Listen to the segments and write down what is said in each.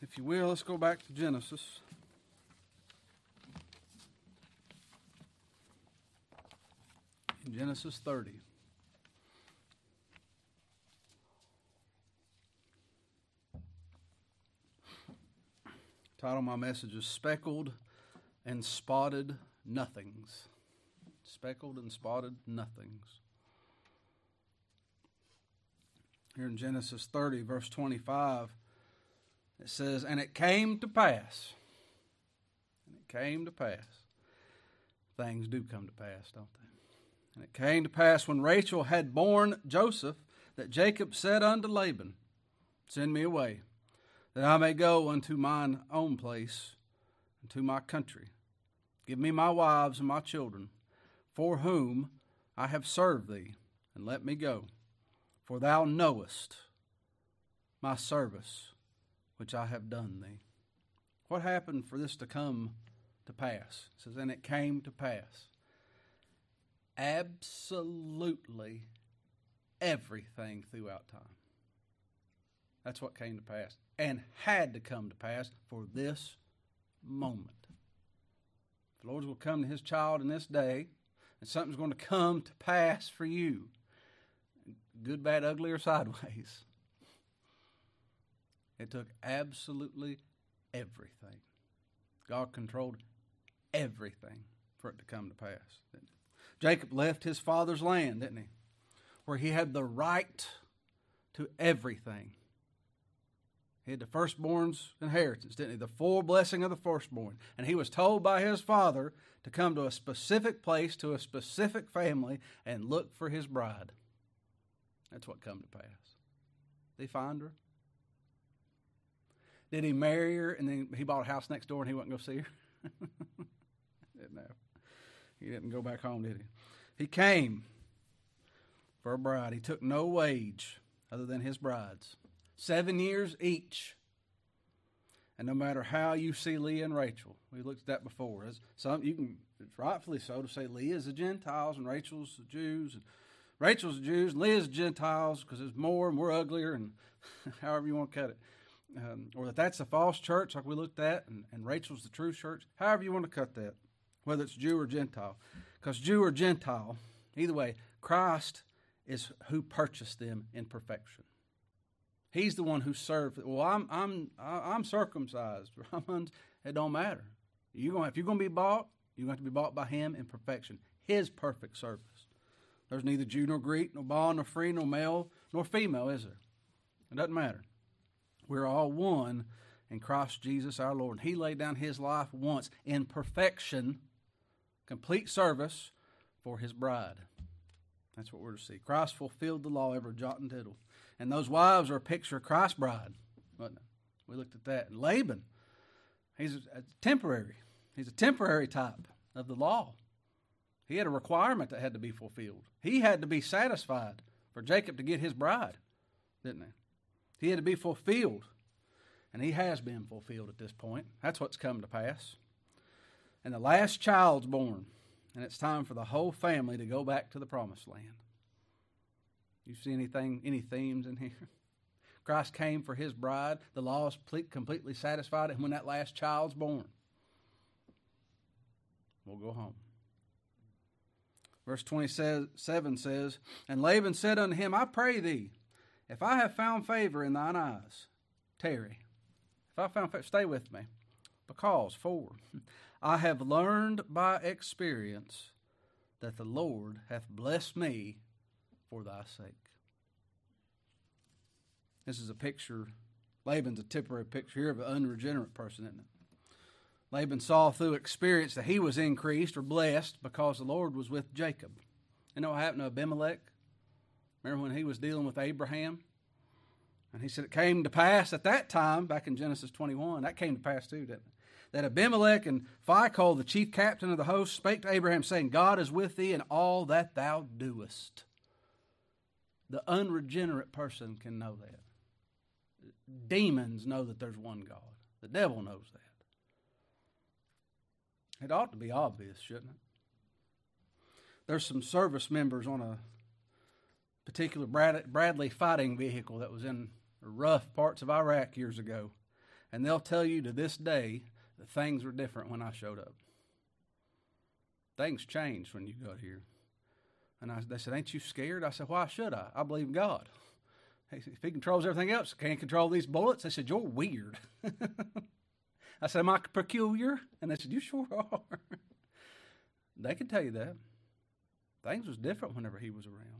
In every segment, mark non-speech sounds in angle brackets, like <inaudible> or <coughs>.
If you will, let's go back to Genesis. Genesis 30. Title my message is Speckled and Spotted Nothings. Speckled and Spotted Nothings. Here in Genesis 30, verse 25, it says, And it came to pass. And it came to pass. Things do come to pass, don't they? And it came to pass when Rachel had borne Joseph that Jacob said unto Laban, Send me away that I may go unto mine own place, and to my country. Give me my wives and my children, for whom I have served thee, and let me go. For thou knowest my service which I have done thee. What happened for this to come to pass? It says, and it came to pass. Absolutely everything throughout time. That's what came to pass and had to come to pass for this moment. The Lord will come to his child in this day, and something's going to come to pass for you. Good, bad, ugly, or sideways. It took absolutely everything. God controlled everything for it to come to pass. Jacob left his father's land, didn't he? Where he had the right to everything. He had the firstborn's inheritance, didn't he? The full blessing of the firstborn. And he was told by his father to come to a specific place, to a specific family, and look for his bride. That's what come to pass. He find her? Did he marry her and then he bought a house next door and he wouldn't go see her? <laughs> know. He didn't go back home, did he? He came for a bride. He took no wage other than his bride's seven years each. And no matter how you see Leah and Rachel, we looked at that before. As some you can rightfully so to say Leah's the Gentiles and Rachel's the Jews, and Rachel's the Jews and Leah's the Gentiles because there's more and we're uglier, and <laughs> however you want to cut it, um, or that that's a false church like we looked at, and, and Rachel's the true church. However you want to cut that, whether it's Jew or Gentile, because Jew or Gentile, either way, Christ is who purchased them in perfection. He's the one who served. Well, I'm I'm I'm circumcised. <laughs> it don't matter. You going if you're going to be bought, you're going to be bought by Him in perfection. His perfect service. There's neither Jew nor Greek, nor bond nor free, nor male nor female, is there? It doesn't matter. We're all one in Christ Jesus our Lord. And He laid down His life once in perfection, complete service for His bride. That's what we're to see. Christ fulfilled the law every jot and tittle. And those wives are a picture of Christ's bride. We looked at that. And Laban, he's a temporary. He's a temporary type of the law. He had a requirement that had to be fulfilled. He had to be satisfied for Jacob to get his bride, didn't he? He had to be fulfilled. And he has been fulfilled at this point. That's what's come to pass. And the last child's born. And it's time for the whole family to go back to the promised land. You see anything, any themes in here? <laughs> Christ came for his bride. The law is completely satisfied. And when that last child's born, we'll go home. Verse 27 says, And Laban said unto him, I pray thee, if I have found favor in thine eyes, tarry. If I found favor, stay with me. Because, for, <laughs> I have learned by experience that the Lord hath blessed me for thy sake. This is a picture, Laban's a temporary picture here of an unregenerate person, isn't it? Laban saw through experience that he was increased or blessed because the Lord was with Jacob. You know what happened to Abimelech? Remember when he was dealing with Abraham? And he said it came to pass at that time, back in Genesis 21, that came to pass too, didn't it? That Abimelech and Phicol, the chief captain of the host, spake to Abraham, saying, God is with thee in all that thou doest. The unregenerate person can know that. Demons know that there's one God. The devil knows that. It ought to be obvious, shouldn't it? There's some service members on a particular Bradley fighting vehicle that was in rough parts of Iraq years ago. And they'll tell you to this day that things were different when I showed up. Things changed when you got here. And I, they said, Ain't you scared? I said, Why should I? I believe in God. He if he controls everything else, can't control these bullets? They said, You're weird. <laughs> I said, Am I peculiar? And they said, You sure are. <laughs> they can tell you that. Things was different whenever he was around.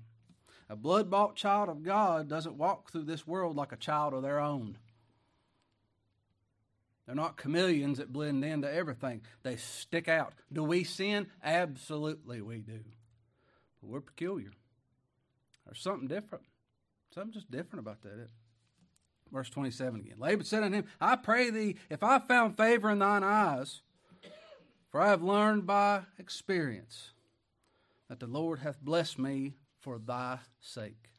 A blood bought child of God doesn't walk through this world like a child of their own. They're not chameleons that blend into everything. They stick out. Do we sin? Absolutely we do. But we're peculiar. There's something different. Something just different about that. Verse 27 again. Laban said unto him, I pray thee, if I found favor in thine eyes, for I have learned by experience that the Lord hath blessed me for thy sake.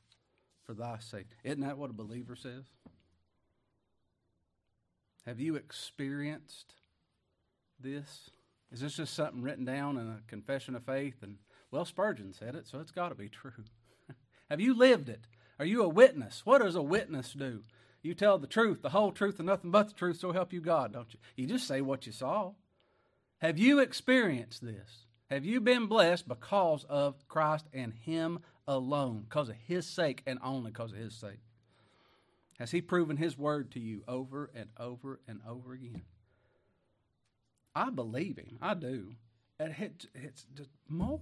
For thy sake. Isn't that what a believer says? Have you experienced this? Is this just something written down in a confession of faith? And well, Spurgeon said it, so it's got to be true. <laughs> Have you lived it? Are you a witness? What does a witness do? You tell the truth, the whole truth, and nothing but the truth, so help you God, don't you? You just say what you saw. Have you experienced this? Have you been blessed because of Christ and Him alone, because of His sake and only because of His sake? Has He proven His word to you over and over and over again? I believe Him. I do. And it, it's just more.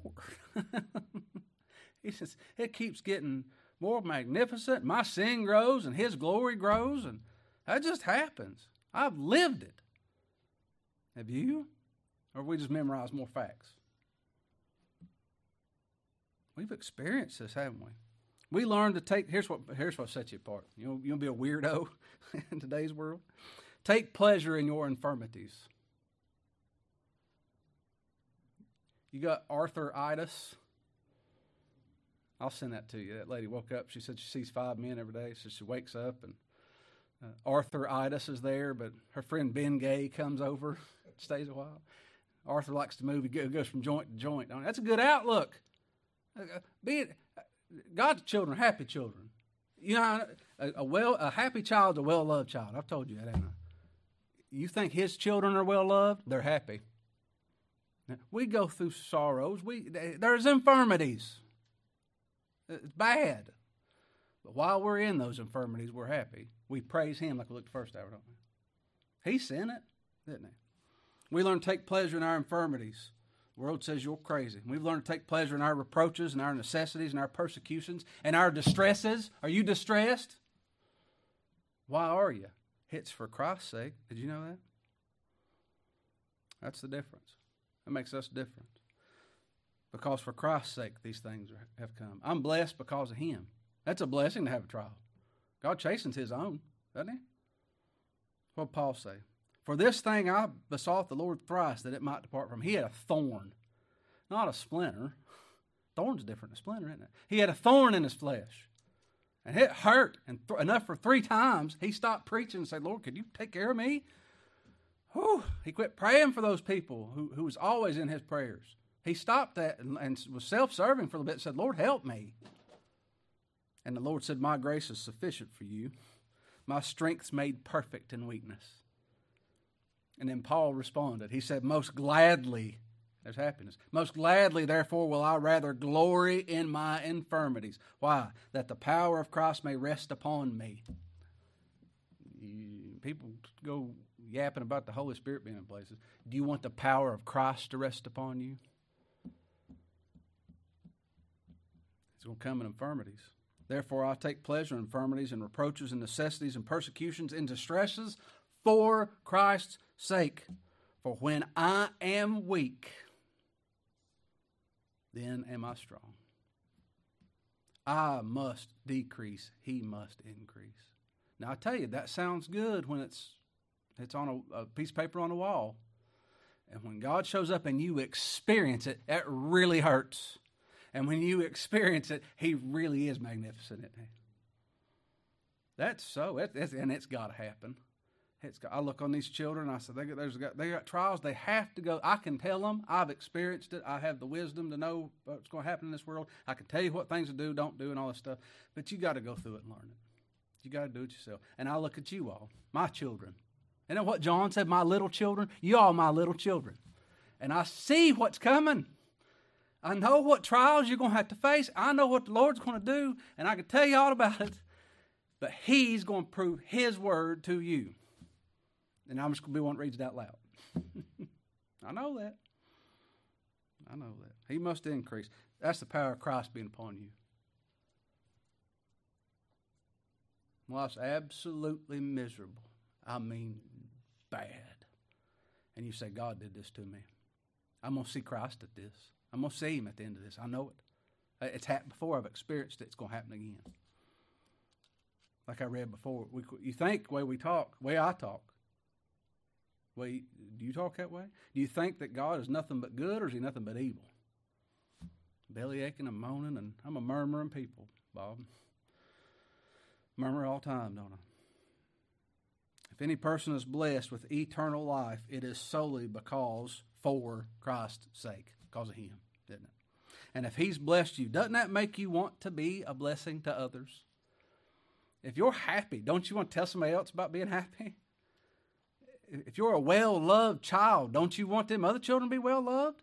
<laughs> he says, it keeps getting more magnificent. My sin grows and His glory grows, and that just happens. I've lived it. Have you? Or have we just memorized more facts? We've experienced this, haven't we? We learn to take. Here's what. Here's what sets you apart. You you'll be a weirdo <laughs> in today's world. Take pleasure in your infirmities. You got arthritis. I'll send that to you. That lady woke up. She said she sees five men every day. So she wakes up and uh, arthritis is there, but her friend Ben Gay comes over, <laughs> stays a while. Arthur likes to move. He goes from joint to joint. That's a good outlook. Uh, be it, God's children happy children. You know, a, a well, a happy child's a well loved child. I've told you that, haven't I? You think His children are well loved? They're happy. We go through sorrows. We there's infirmities. It's bad, but while we're in those infirmities, we're happy. We praise Him like we looked the first hour, don't we? He sent it, didn't He? We learn to take pleasure in our infirmities. The world says you're crazy. We've learned to take pleasure in our reproaches and our necessities and our persecutions and our distresses. Are you distressed? Why are you? It's for Christ's sake. Did you know that? That's the difference. That makes us different. Because for Christ's sake, these things have come. I'm blessed because of Him. That's a blessing to have a trial. God chastens His own, doesn't He? What Paul say? For this thing I besought the Lord thrice that it might depart from. He had a thorn, not a splinter. Thorn's different than a splinter, isn't it? He had a thorn in his flesh. And it hurt and th- enough for three times. He stopped preaching and said, Lord, could you take care of me? Whew. He quit praying for those people who, who was always in his prayers. He stopped that and, and was self serving for a bit said, Lord, help me. And the Lord said, My grace is sufficient for you. My strength's made perfect in weakness. And then Paul responded. He said, Most gladly, there's happiness. Most gladly, therefore, will I rather glory in my infirmities. Why? That the power of Christ may rest upon me. People go yapping about the Holy Spirit being in places. Do you want the power of Christ to rest upon you? It's going to come in infirmities. Therefore, I take pleasure in infirmities and reproaches and necessities and persecutions and distresses for Christ's sake. For when I am weak, then am I strong. I must decrease, he must increase. Now I tell you, that sounds good when it's it's on a, a piece of paper on the wall. And when God shows up and you experience it, it really hurts. And when you experience it, He really is magnificent, That's so, it, it's, and it's got to happen. It's got, I look on these children. I said, they got, got, they got trials. They have to go. I can tell them. I've experienced it. I have the wisdom to know what's going to happen in this world. I can tell you what things to do, don't do, and all this stuff. But you got to go through it and learn it. You got to do it yourself. And I look at you all, my children, Isn't that what John said? My little children, you all my little children. And I see what's coming. I know what trials you're going to have to face. I know what the Lord's going to do, and I can tell you all about it. But He's going to prove His word to you. And I'm just going to be one that reads it out loud. <laughs> I know that. I know that. He must increase. That's the power of Christ being upon you. Life's absolutely miserable. I mean, bad. And you say, God did this to me. I'm going to see Christ at this. I'm going to see Him at the end of this. I know it. Uh, it's happened before. I've experienced it. It's going to happen again. Like I read before, we, you think the way we talk, the way I talk. Way, do you talk that way? Do you think that God is nothing but good, or is He nothing but evil? Belly aching and moaning, and I'm a murmuring people, Bob. Murmur all time, don't I? If any person is blessed with eternal life, it is solely because for Christ's sake, because of Him, didn't it? And if He's blessed you, doesn't that make you want to be a blessing to others? If you're happy, don't you want to tell somebody else about being happy? If you're a well loved child, don't you want them other children to be well loved?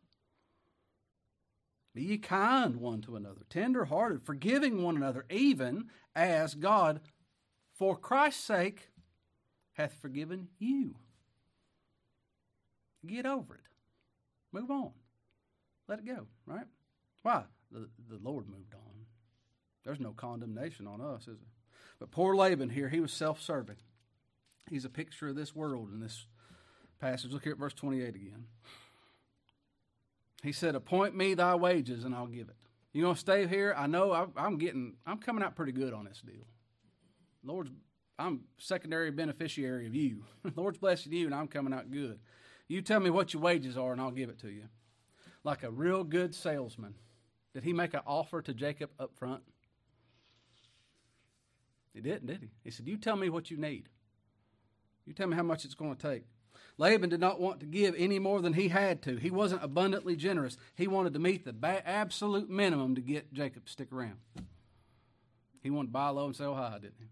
Be ye kind one to another, tender hearted, forgiving one another, even as God, for Christ's sake, hath forgiven you. Get over it. Move on. Let it go, right? Why? The, the Lord moved on. There's no condemnation on us, is there? But poor Laban here, he was self serving. He's a picture of this world in this passage. Look here at verse 28 again. He said, Appoint me thy wages and I'll give it. You to stay here? I know I'm getting, I'm coming out pretty good on this deal. Lord's, I'm secondary beneficiary of you. <laughs> Lord's blessing you and I'm coming out good. You tell me what your wages are and I'll give it to you. Like a real good salesman. Did he make an offer to Jacob up front? He didn't, did he? He said, You tell me what you need. You tell me how much it's going to take. Laban did not want to give any more than he had to. He wasn't abundantly generous. He wanted to meet the ba- absolute minimum to get Jacob to stick around. He wanted to buy low and sell high, didn't he?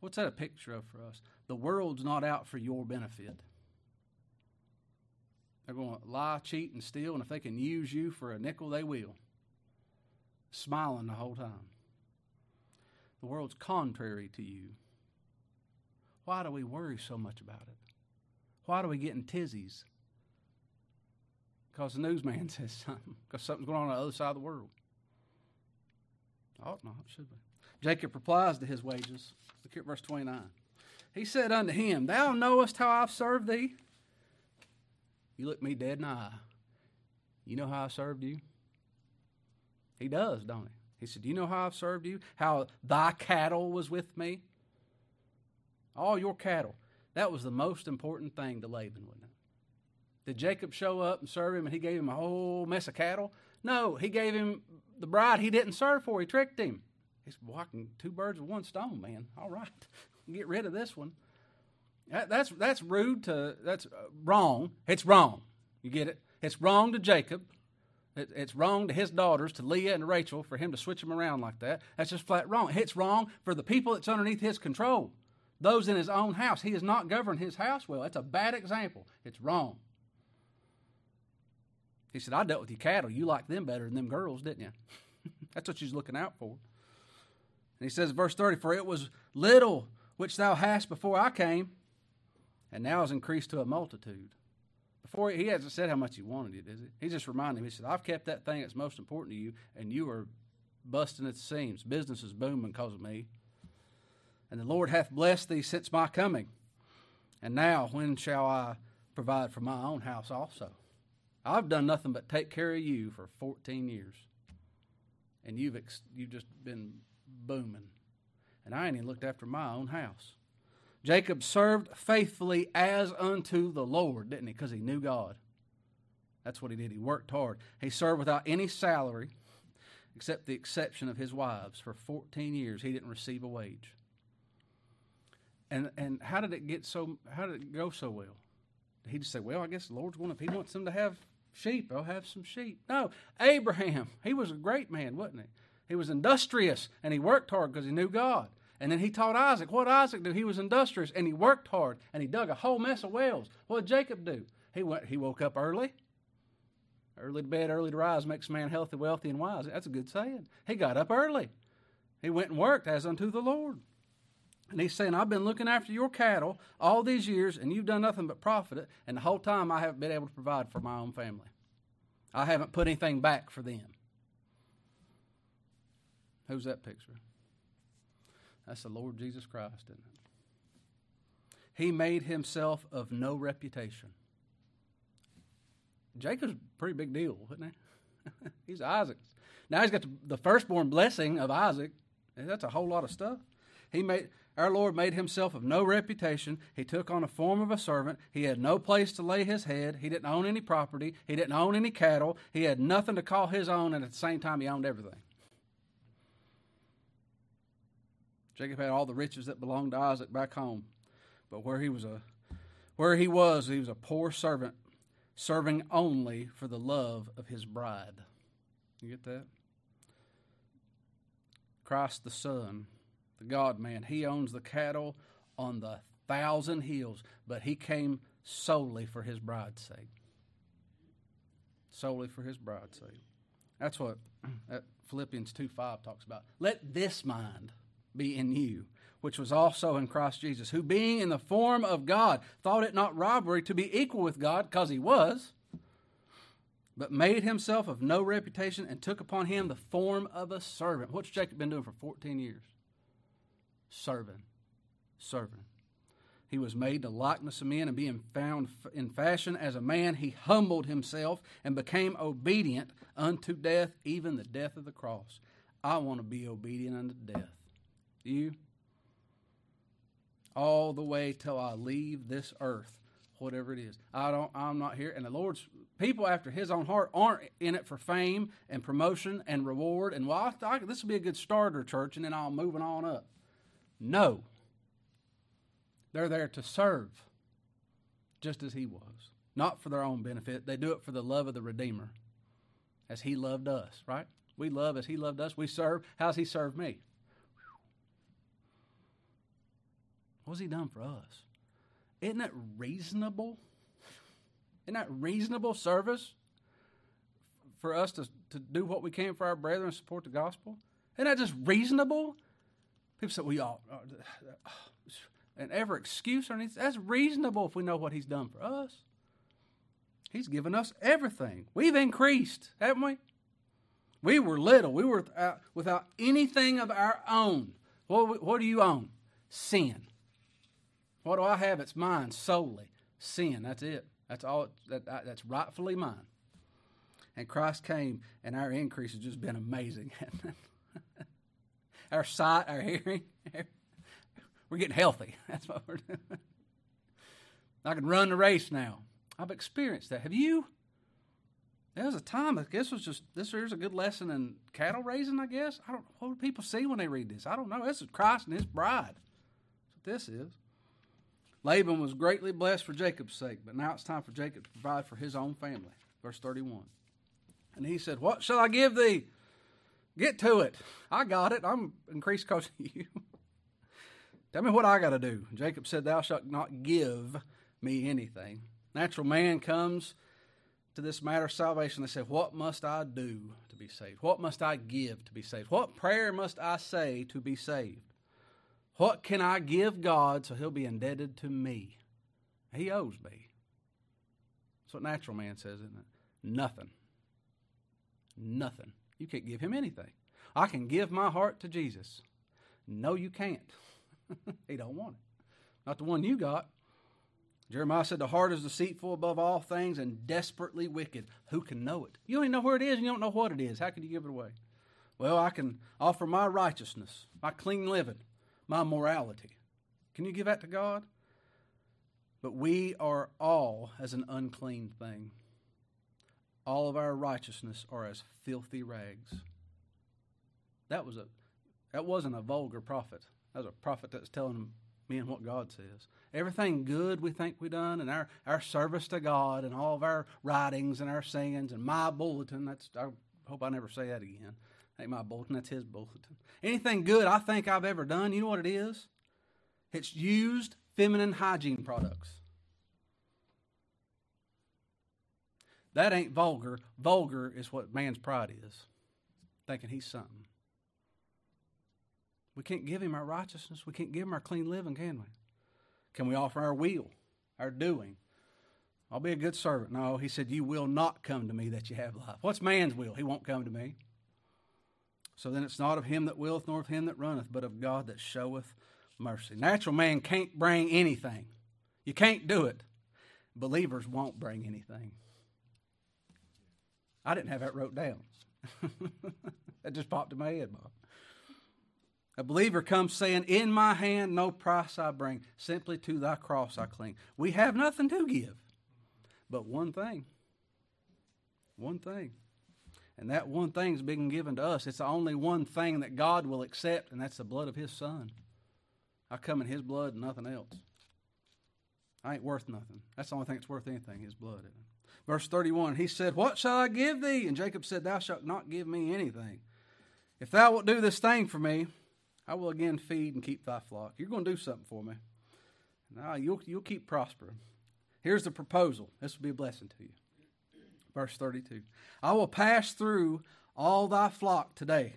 What's that a picture of for us? The world's not out for your benefit. They're going to lie, cheat, and steal, and if they can use you for a nickel, they will. Smiling the whole time. The world's contrary to you. Why do we worry so much about it? Why do we get in tizzies? Because the newsman <laughs> says something. Because something's going on on the other side of the world. Ought not, should we? Jacob replies to his wages. Look at verse 29. He said unto him, Thou knowest how I've served thee. You look me dead in the eye. You know how I served you? He does, don't he? He said, Do you know how I've served you? How thy cattle was with me? All your cattle. That was the most important thing to Laban, wasn't it? Did Jacob show up and serve him and he gave him a whole mess of cattle? No, he gave him the bride he didn't serve for. He tricked him. He's walking two birds with one stone, man. All right, <laughs> get rid of this one. That, that's that's rude to that's wrong. It's wrong. You get it? It's wrong to Jacob. It, it's wrong to his daughters, to Leah and Rachel, for him to switch them around like that. That's just flat wrong. It's wrong for the people that's underneath his control those in his own house. He has not governed his house well. That's a bad example. It's wrong. He said, I dealt with your cattle. You liked them better than them girls, didn't you? <laughs> That's what she's looking out for. And he says, verse 30, For it was little which thou hast before I came, and now is increased to a multitude. Before he hasn't said how much he wanted it, is it? He just reminded him, he said, I've kept that thing that's most important to you, and you are busting at the seams. Business is booming because of me. And the Lord hath blessed thee since my coming. And now, when shall I provide for my own house also? I've done nothing but take care of you for 14 years. And you've, ex- you've just been booming. And I ain't even looked after my own house. Jacob served faithfully as unto the Lord, didn't he? Because he knew God. That's what he did. He worked hard. He served without any salary, except the exception of his wives. For 14 years, he didn't receive a wage. And and how did it get so? How did it go so well? He just say, "Well, I guess the Lord's going if He wants them to have sheep, I'll have some sheep." No, Abraham, he was a great man, wasn't he? He was industrious and he worked hard because he knew God. And then he taught Isaac. What Isaac do? He was industrious and he worked hard and he dug a whole mess of wells. What did Jacob do? He went. He woke up early. Early to bed, early to rise makes a man healthy, wealthy, and wise. That's a good saying. He got up early. He went and worked as unto the Lord. And he's saying, I've been looking after your cattle all these years, and you've done nothing but profit it. And the whole time I haven't been able to provide for my own family. I haven't put anything back for them. Who's that picture? That's the Lord Jesus Christ, isn't it? He made himself of no reputation. Jacob's a pretty big deal, isn't he? <laughs> he's Isaac's. Now he's got the, firstborn blessing of Isaac. That's a whole lot of stuff. He made our Lord made himself of no reputation. He took on a form of a servant. He had no place to lay his head. He didn't own any property. He didn't own any cattle. He had nothing to call his own, and at the same time, he owned everything. Jacob had all the riches that belonged to Isaac back home, but where he was a where he was, he was a poor servant, serving only for the love of his bride. You get that? Christ the Son the God man. He owns the cattle on the thousand hills, but he came solely for his bride's sake. Solely for his bride's sake. That's what <clears throat> that Philippians 2 5 talks about. Let this mind be in you, which was also in Christ Jesus, who being in the form of God, thought it not robbery to be equal with God, because he was, but made himself of no reputation and took upon him the form of a servant. What's Jacob been doing for 14 years? Serving. Serving. He was made the likeness of men, and being found in fashion as a man, he humbled himself and became obedient unto death, even the death of the cross. I want to be obedient unto death. You? All the way till I leave this earth, whatever it is. I don't. I'm not here. And the Lord's people after His own heart aren't in it for fame and promotion and reward. And well, I, I, this will be a good starter church, and then I'll moving on up. No. They're there to serve, just as he was. Not for their own benefit. They do it for the love of the Redeemer, as he loved us, right? We love as he loved us. We serve. How's he served me? What's he done for us? Isn't that reasonable? Isn't that reasonable service for us to, to do what we can for our brethren and support the gospel? Isn't that just reasonable? People say, we all, uh, uh and ever excuse or anything. That's reasonable if we know what He's done for us. He's given us everything. We've increased, haven't we? We were little. We were without, uh, without anything of our own. What, what do you own? Sin. What do I have? It's mine solely. Sin. That's it. That's all. That, uh, that's rightfully mine. And Christ came, and our increase has just been amazing. <laughs> our sight, our hearing. <laughs> We're getting healthy. <laughs> That's what we're doing. I can run the race now. I've experienced that. Have you? There was a time, I guess was just, this here's a good lesson in cattle raising, I guess. I don't what do people see when they read this? I don't know. This is Christ and his bride. That's what this is. Laban was greatly blessed for Jacob's sake, but now it's time for Jacob to provide for his own family. Verse 31. And he said, What shall I give thee? Get to it. I got it. I'm increased because of you. <laughs> Tell me what I got to do. Jacob said, Thou shalt not give me anything. Natural man comes to this matter of salvation. They say, What must I do to be saved? What must I give to be saved? What prayer must I say to be saved? What can I give God so he'll be indebted to me? He owes me. That's what natural man says, isn't it? Nothing. Nothing. You can't give him anything. I can give my heart to Jesus. No, you can't. <laughs> he don't want it. Not the one you got. Jeremiah said, The heart is deceitful above all things and desperately wicked. Who can know it? You don't even know where it is and you don't know what it is. How can you give it away? Well, I can offer my righteousness, my clean living, my morality. Can you give that to God? But we are all as an unclean thing all of our righteousness are as filthy rags. That was a that wasn't a vulgar prophet. That was a prophet that's telling men what God says. Everything good we think we done and our, our service to God and all of our writings and our sayings and my bulletin, that's I hope I never say that again. Ain't my bulletin, that's his bulletin. Anything good I think I've ever done, you know what it is? It's used feminine hygiene products. That ain't vulgar. Vulgar is what man's pride is, thinking he's something. We can't give him our righteousness. We can't give him our clean living, can we? Can we offer our will, our doing? I'll be a good servant. No, he said, You will not come to me that you have life. What's man's will? He won't come to me. So then it's not of him that willeth, nor of him that runneth, but of God that showeth mercy. Natural man can't bring anything. You can't do it. Believers won't bring anything. I didn't have that wrote down. <laughs> that just popped in my head, Bob. A believer comes saying, In my hand no price I bring, simply to thy cross I cling. We have nothing to give, but one thing. One thing. And that one thing's been given to us. It's the only one thing that God will accept, and that's the blood of His Son. I come in His blood and nothing else. I ain't worth nothing. That's the only thing that's worth anything, His blood. Verse 31, He said, What shall I give thee? And Jacob said, Thou shalt not give me anything. If thou wilt do this thing for me, I will again feed and keep thy flock. You're going to do something for me. Now you'll, you'll keep prospering. Here's the proposal. This will be a blessing to you. Verse 32 I will pass through all thy flock today,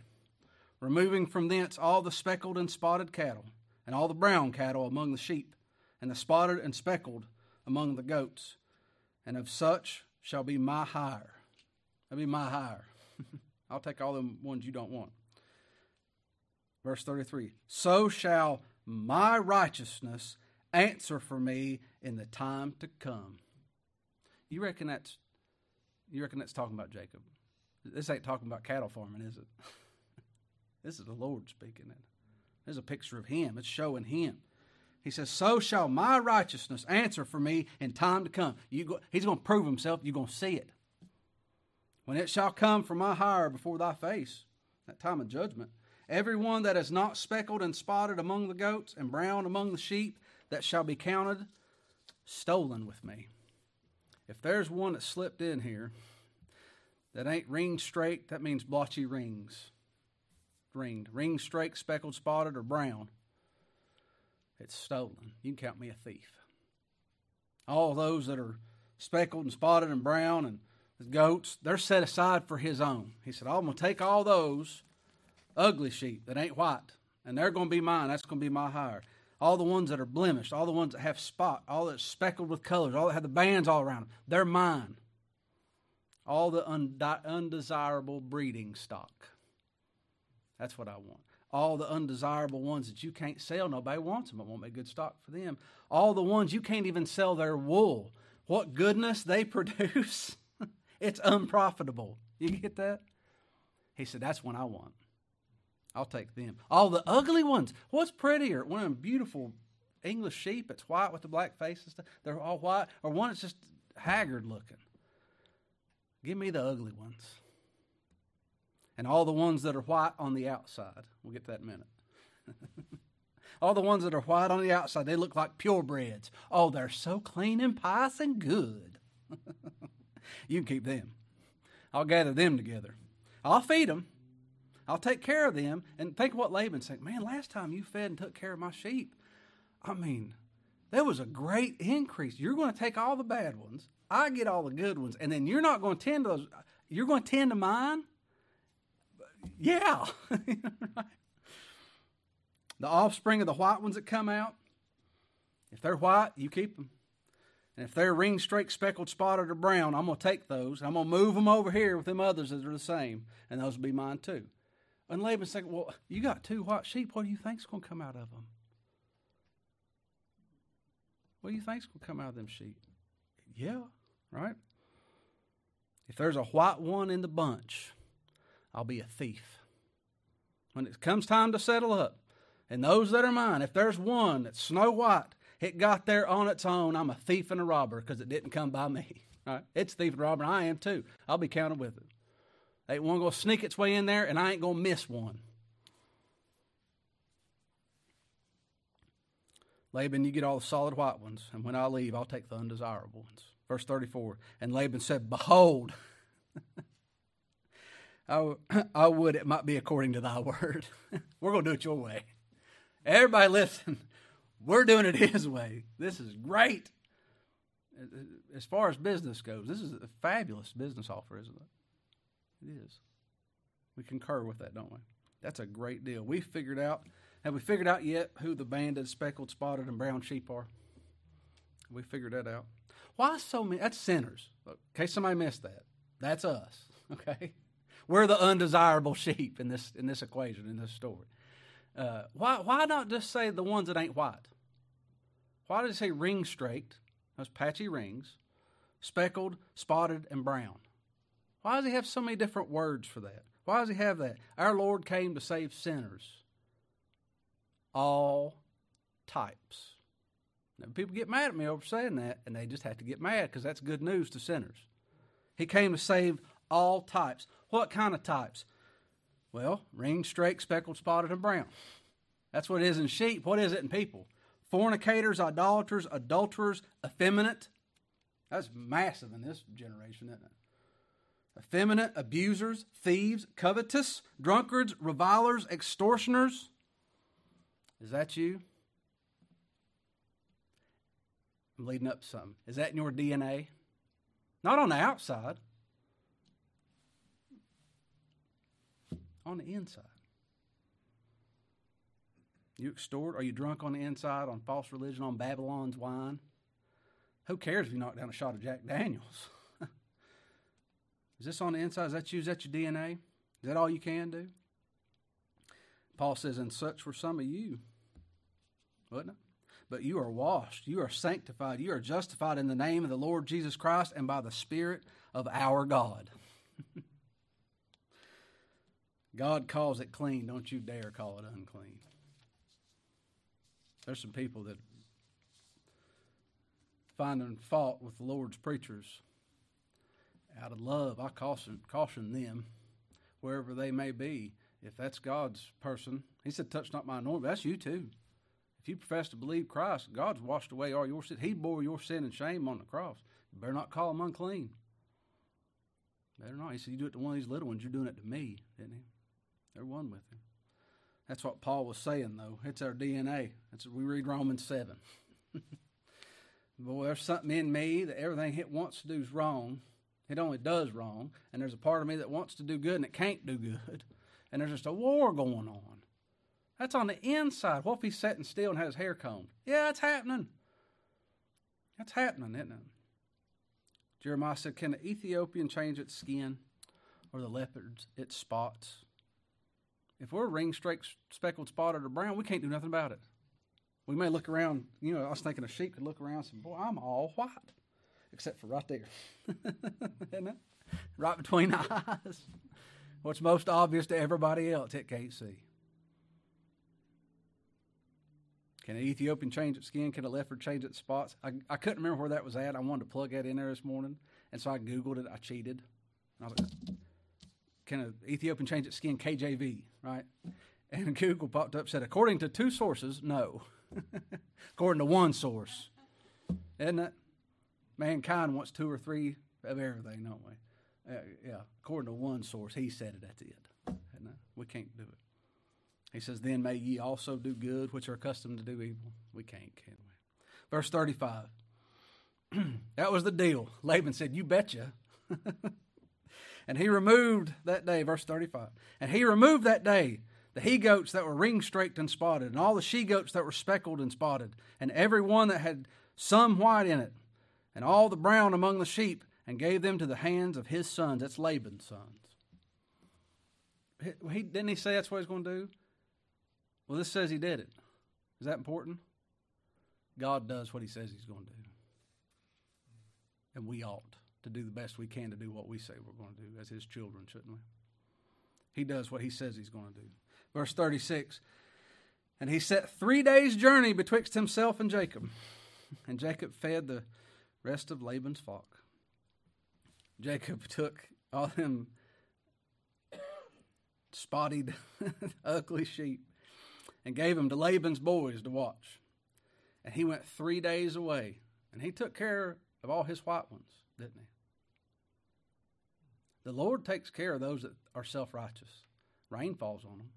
removing from thence all the speckled and spotted cattle, and all the brown cattle among the sheep, and the spotted and speckled among the goats. And of such shall be my hire. That'll be my hire. <laughs> I'll take all the ones you don't want. Verse 33 So shall my righteousness answer for me in the time to come. You reckon that's you reckon that's talking about Jacob? This ain't talking about cattle farming, is it? <laughs> this is the Lord speaking it. There's a picture of him. It's showing him. He says, So shall my righteousness answer for me in time to come. Go, he's going to prove himself. You're going to see it. When it shall come from my hire before thy face, that time of judgment, Every one that is not speckled and spotted among the goats and brown among the sheep, that shall be counted stolen with me. If there's one that slipped in here that ain't ring straight, that means blotchy rings. Ringed. Ring straight, speckled, spotted, or brown. It's stolen. You can count me a thief. All those that are speckled and spotted and brown and goats, they're set aside for his own. He said, I'm going to take all those ugly sheep that ain't white, and they're going to be mine. That's going to be my hire. All the ones that are blemished, all the ones that have spot, all that's speckled with colors, all that have the bands all around them, they're mine. All the undesirable breeding stock. That's what I want. All the undesirable ones that you can't sell, nobody wants them. It won't be good stock for them. All the ones you can't even sell their wool. What goodness they <laughs> produce, it's unprofitable. You get that? He said, That's what I want. I'll take them. All the ugly ones. What's prettier? One of them beautiful English sheep It's white with the black face and stuff. They're all white, or one that's just haggard looking. Give me the ugly ones. And all the ones that are white on the outside. We'll get to that in a minute. <laughs> all the ones that are white on the outside, they look like purebreds. Oh, they're so clean and pious and good. <laughs> you can keep them. I'll gather them together. I'll feed them. I'll take care of them. And think what Laban said. Man, last time you fed and took care of my sheep, I mean, there was a great increase. You're going to take all the bad ones. I get all the good ones. And then you're not going to tend to those. You're going to tend to mine? Yeah. <laughs> the offspring of the white ones that come out, if they're white, you keep them. And if they're ring straight, speckled, spotted, or brown, I'm going to take those. I'm going to move them over here with them others that are the same. And those will be mine too. And Laban's saying, Well, you got two white sheep. What do you think's going to come out of them? What do you think's going to come out of them sheep? Yeah, right? If there's a white one in the bunch, I'll be a thief. When it comes time to settle up, and those that are mine, if there's one that's snow white, it got there on its own, I'm a thief and a robber because it didn't come by me. <laughs> Right? It's thief and robber, and I am too. I'll be counted with it. Ain't one going to sneak its way in there, and I ain't going to miss one. Laban, you get all the solid white ones, and when I leave, I'll take the undesirable ones. Verse 34 And Laban said, Behold, <laughs> I, <clears throat> I would it might be according to thy word. <laughs> We're going to do it your way. Everybody listen. We're doing it his way. This is great. As far as business goes, this is a fabulous business offer, isn't it? It is. We concur with that, don't we? That's a great deal. We figured out. Have we figured out yet who the banded, speckled, spotted, and brown sheep are? We figured that out. Why so many? That's sinners. In case somebody missed that, that's us. <laughs> Okay, we're the undesirable sheep in this in this equation in this story. Uh, why why not just say the ones that ain't white? Why does it say ring straked? Those patchy rings, speckled, spotted, and brown. Why does he have so many different words for that? Why does he have that? Our Lord came to save sinners, all types. Now, people get mad at me over saying that, and they just have to get mad because that's good news to sinners. He came to save all types. What kind of types? Well, ring, straight, speckled, spotted, and brown. That's what it is in sheep. What is it in people? Fornicators, idolaters, adulterers, effeminate. That's massive in this generation, isn't it? Effeminate, abusers, thieves, covetous, drunkards, revilers, extortioners. Is that you? I'm leading up something. Is that in your DNA? Not on the outside, on the inside. You extort? Are you drunk on the inside on false religion, on Babylon's wine? Who cares if you knock down a shot of Jack Daniels? <laughs> Is this on the inside? Is that you? Is that your DNA? Is that all you can do? Paul says, and such were some of you, wasn't it? But you are washed, you are sanctified, you are justified in the name of the Lord Jesus Christ and by the Spirit of our God. <laughs> God calls it clean. Don't you dare call it unclean. There's some people that finding fault with the Lord's preachers out of love. I caution caution them wherever they may be. If that's God's person, He said, "Touch not my anointing." That's you too. If you profess to believe Christ, God's washed away all your sin. He bore your sin and shame on the cross. You better not call them unclean. Better not. He said, "You do it to one of these little ones. You're doing it to me," didn't he? They're one with him. That's what Paul was saying, though. It's our DNA. That's we read Romans seven. <laughs> Boy, there's something in me that everything it wants to do is wrong. It only does wrong, and there's a part of me that wants to do good and it can't do good, and there's just a war going on. That's on the inside. What if he's sitting still and has his hair combed? Yeah, it's happening. That's happening, isn't it? Jeremiah said, Can the Ethiopian change its skin or the leopard its spots? If we're ring streaked, speckled, spotted, or brown, we can't do nothing about it. We may look around, you know, I was thinking a sheep could look around and say, Boy, I'm all white. Except for right there. <laughs> Right between the <laughs> eyes. What's most obvious to everybody else, it can't see. Can an Ethiopian change its skin? Can a leopard change its spots? I, I couldn't remember where that was at. I wanted to plug that in there this morning. And so I Googled it. I cheated. I was, can an Ethiopian change its skin? KJV, right? And Google popped up said, according to two sources, no. <laughs> according to one source. Isn't it? Mankind wants two or three of everything, don't we? Uh, yeah, according to one source, he said it. That's it. We can't do it. He says, Then may ye also do good, which are accustomed to do evil. We can't, can we? Verse 35. <clears throat> that was the deal. Laban said, You betcha. <laughs> and he removed that day, verse 35. And he removed that day the he goats that were ring straked and spotted, and all the she goats that were speckled and spotted, and every one that had some white in it, and all the brown among the sheep, and gave them to the hands of his sons. That's Laban's sons. He, didn't he say that's what he's going to do? Well, this says he did it. Is that important? God does what he says he's going to do. And we ought to do the best we can to do what we say we're going to do as his children, shouldn't we? He does what he says he's going to do. Verse 36 And he set three days' journey betwixt himself and Jacob. <laughs> And Jacob fed the rest of Laban's flock. Jacob <laughs> took all them <coughs> spotted, <laughs> ugly sheep and gave them to Laban's boys to watch. And he went three days away, and he took care of all his white ones, didn't he? The Lord takes care of those that are self righteous. Rain falls on them.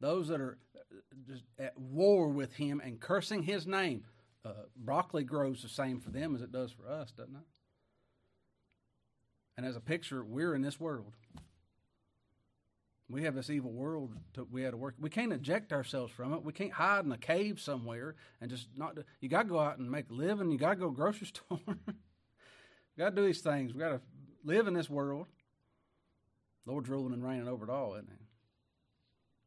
Those that are uh, just at war with Him and cursing His name. Uh, broccoli grows the same for them as it does for us, doesn't it? And as a picture, we're in this world. We have this evil world to, we had to work. We can't eject ourselves from it. We can't hide in a cave somewhere and just not. You got to go out and make a living. You got to go grocery <laughs> store. you got to do these things. We got to live in this world. Lord's ruling and reigning over it all, isn't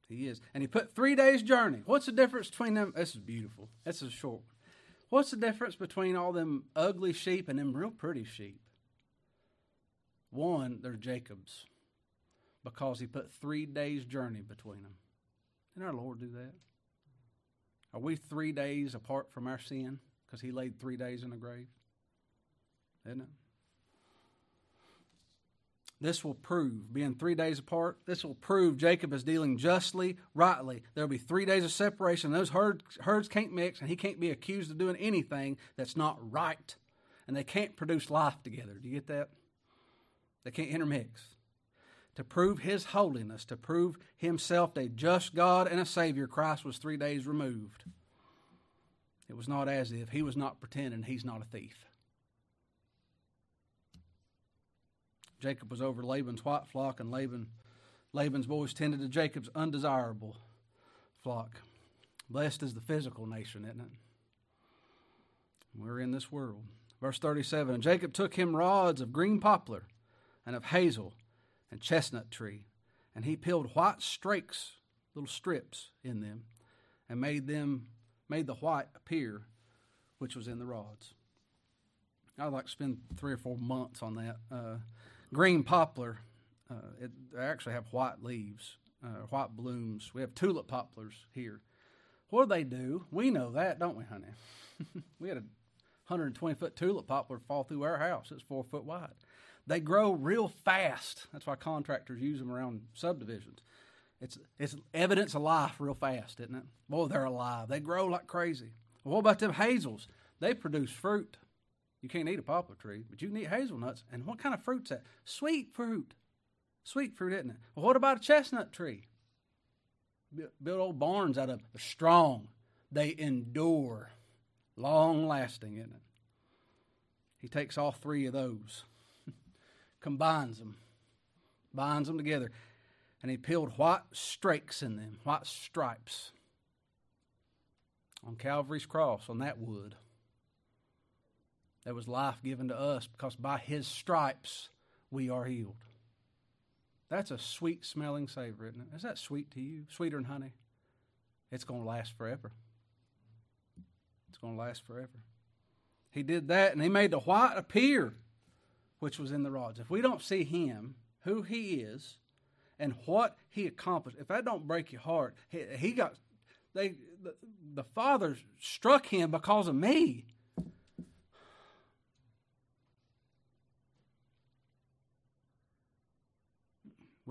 he? He is. And he put three days' journey. What's the difference between them? This is beautiful. This is short. What's the difference between all them ugly sheep and them real pretty sheep? One, they're Jacob's because he put three days' journey between them. Didn't our Lord do that? Are we three days apart from our sin because he laid three days in the grave? Isn't it? This will prove, being three days apart, this will prove Jacob is dealing justly, rightly. There will be three days of separation. Those herds, herds can't mix, and he can't be accused of doing anything that's not right. And they can't produce life together. Do you get that? They can't intermix. To prove his holiness, to prove himself a just God and a Savior, Christ was three days removed. It was not as if he was not pretending he's not a thief. Jacob was over Laban's white flock, and Laban, Laban's boys tended to Jacob's undesirable flock. Blessed is the physical nation, isn't it? We're in this world. Verse 37 And Jacob took him rods of green poplar and of hazel and chestnut tree, and he peeled white strakes, little strips in them, and made them made the white appear, which was in the rods. I'd like to spend three or four months on that. Uh, green poplar, uh, it, they actually have white leaves, uh, white blooms. We have tulip poplars here. What do they do? We know that, don't we, honey? <laughs> we had a 120 foot tulip poplar fall through our house. It's four foot wide. They grow real fast. That's why contractors use them around subdivisions. It's, it's evidence of life real fast, isn't it? Boy, they're alive. They grow like crazy. What about them hazels? They produce fruit. You can't eat a poplar tree, but you can eat hazelnuts. And what kind of fruit's that? Sweet fruit. Sweet fruit, isn't it? Well, what about a chestnut tree? Build old barns out of strong. They endure. Long lasting, isn't it? He takes all three of those <laughs> combines them, binds them together. And he peeled white streaks in them, white stripes on Calvary's cross, on that wood. There was life given to us because by his stripes we are healed. That's a sweet smelling savor, isn't it? Is that sweet to you? Sweeter than honey? It's going to last forever. It's going to last forever. He did that and he made the white appear which was in the rods. If we don't see him, who he is, and what he accomplished, if that don't break your heart, he, he got they the, the father struck him because of me.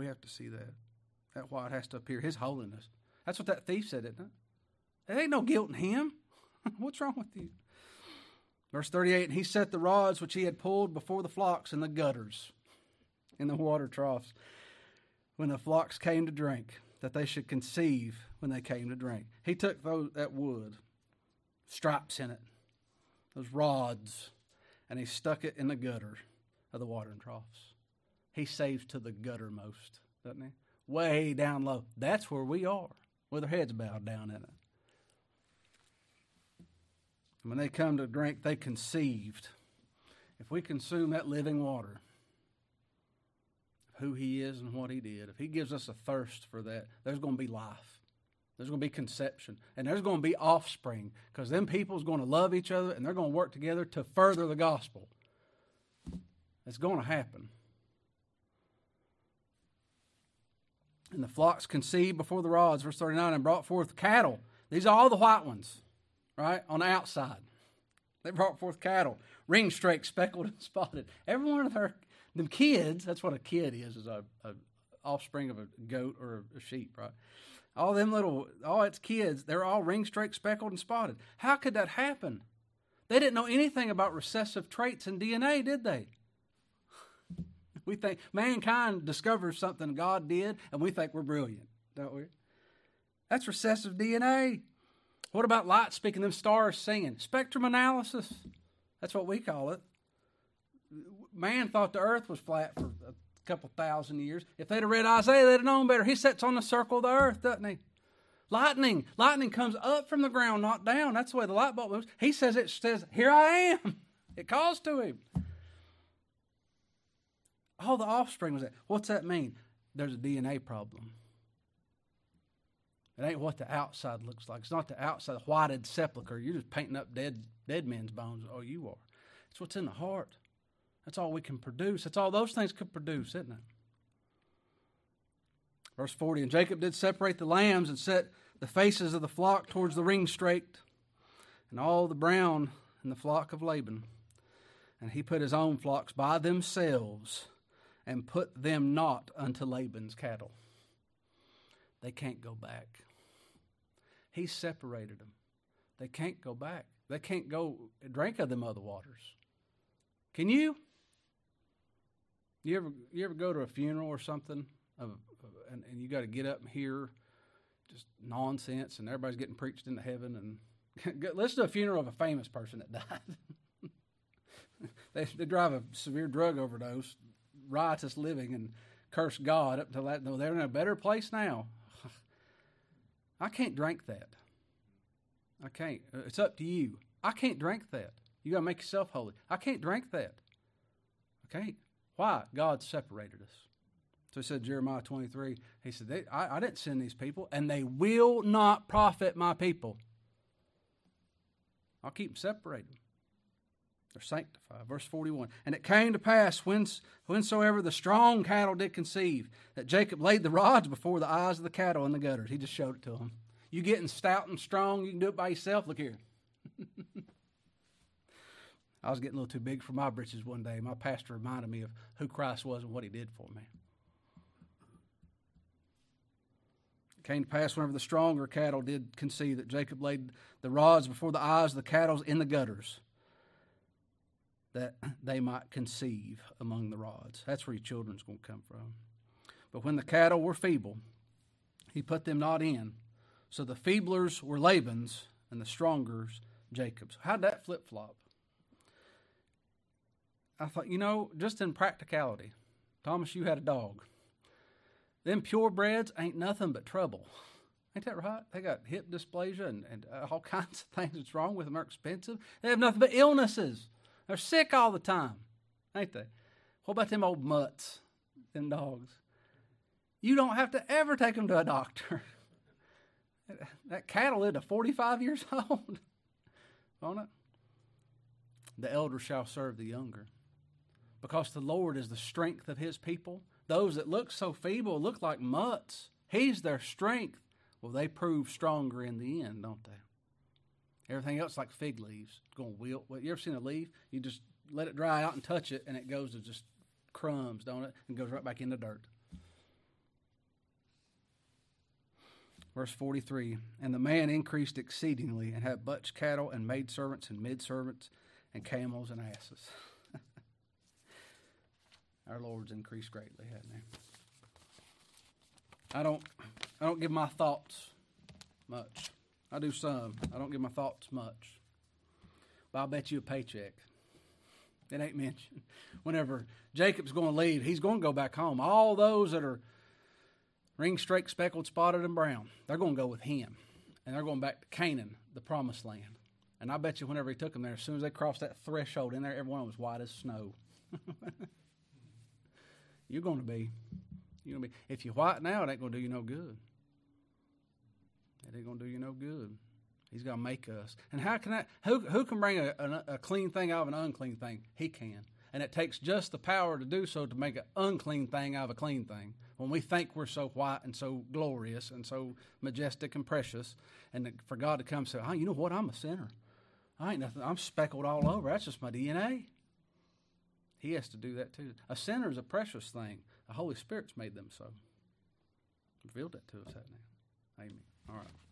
We have to see that. That white has to appear. His holiness. That's what that thief said, isn't it? There ain't no guilt in him. <laughs> What's wrong with you? Verse 38 And he set the rods which he had pulled before the flocks in the gutters, in the water troughs, when the flocks came to drink, that they should conceive when they came to drink. He took those, that wood, stripes in it, those rods, and he stuck it in the gutter of the watering troughs. He saves to the guttermost, doesn't he? Way down low. That's where we are, with our heads bowed down in it. When they come to drink, they conceived. If we consume that living water, who He is and what He did, if He gives us a thirst for that, there's going to be life. There's going to be conception. And there's going to be offspring because them people's going to love each other and they're going to work together to further the gospel. It's going to happen. And the flocks conceived before the rods, verse 39, and brought forth cattle. These are all the white ones right, on the outside. They brought forth cattle, ring straked, speckled, <laughs> and spotted. Every one of their them kids, that's what a kid is, is a, a offspring of a goat or a sheep, right? All them little, all its kids, they're all ring straked, speckled, and spotted. How could that happen? They didn't know anything about recessive traits in DNA, did they? We think mankind discovers something God did, and we think we're brilliant, don't we? That's recessive DNA. What about light speaking, them stars singing? Spectrum analysis. That's what we call it. Man thought the earth was flat for a couple thousand years. If they'd have read Isaiah, they'd have known better. He sits on the circle of the earth, doesn't he? Lightning. Lightning comes up from the ground, not down. That's the way the light bulb moves. He says it says, Here I am. It calls to him. All the offspring was that. What's that mean? There's a DNA problem. It ain't what the outside looks like. It's not the outside, the whited sepulcher. You're just painting up dead dead men's bones. Oh, you are. It's what's in the heart. That's all we can produce. That's all those things could produce, isn't it? Verse 40 And Jacob did separate the lambs and set the faces of the flock towards the ring straked, and all the brown in the flock of Laban. And he put his own flocks by themselves and put them not unto Laban's cattle. They can't go back. He separated them. They can't go back. They can't go drink of them other waters. Can you? You ever you ever go to a funeral or something, of, of, and, and you got to get up and hear just nonsense, and everybody's getting preached into heaven, and <laughs> listen to a funeral of a famous person that died. <laughs> they, they drive a severe drug overdose, riotous living, and curse God up to that. No, they're in a better place now. <sighs> I can't drink that. I can't. It's up to you. I can't drink that. You got to make yourself holy. I can't drink that. I can't. Why? God separated us. So he said, Jeremiah 23, he said, I, I didn't send these people, and they will not profit my people. I'll keep them separated. They're sanctified. Verse 41. And it came to pass, whensoever the strong cattle did conceive, that Jacob laid the rods before the eyes of the cattle in the gutters. He just showed it to them. You getting stout and strong, you can do it by yourself. Look here. <laughs> I was getting a little too big for my britches one day. My pastor reminded me of who Christ was and what he did for me. It came to pass whenever the stronger cattle did conceive that Jacob laid the rods before the eyes of the cattle in the gutters, that they might conceive among the rods. That's where your children's going to come from. But when the cattle were feeble, he put them not in. So the feeblers were Laban's, and the strongers Jacob's. How'd that flip flop? I thought, you know, just in practicality, Thomas, you had a dog. Them purebreds ain't nothing but trouble. Ain't that right? They got hip dysplasia and, and uh, all <laughs> kinds of things that's wrong with them. They're expensive. They have nothing but illnesses. They're sick all the time, ain't they? What about them old mutts, them dogs? You don't have to ever take them to a doctor. <laughs> that cattle lived to 45 years <laughs> old, won't it? The elder shall serve the younger because the Lord is the strength of his people. Those that look so feeble look like mutts. He's their strength. Well, they prove stronger in the end, don't they? Everything else like fig leaves, going wilt. You ever seen a leaf? You just let it dry out and touch it, and it goes to just crumbs, don't it? And goes right back in the dirt. Verse 43 And the man increased exceedingly and had much cattle and maidservants and maidservants and camels and asses. <laughs> Our Lord's increased greatly, hasn't he? I don't I don't give my thoughts much. I do some. I don't give my thoughts much. But I'll bet you a paycheck. It ain't mentioned. <laughs> Whenever Jacob's going to leave, he's going to go back home. All those that are ring straked, speckled, spotted, and brown, they're going to go with him. And they're going back to Canaan, the promised land. And I bet you whenever he took them there, as soon as they crossed that threshold in there, everyone was white as snow. <laughs> You're going to be. You're going to be. If you're white now, it ain't going to do you no good. It ain't going to do you no good. He's to make us. And how can that? Who who can bring a, a, a clean thing out of an unclean thing? He can. And it takes just the power to do so to make an unclean thing out of a clean thing. When we think we're so white and so glorious and so majestic and precious, and for God to come and say, "Oh, you know what? I'm a sinner. I ain't nothing. I'm speckled all over. That's just my DNA." He has to do that too. A sinner is a precious thing. The Holy Spirit's made them so. Revealed that to us, hasn't he? Amen. All right.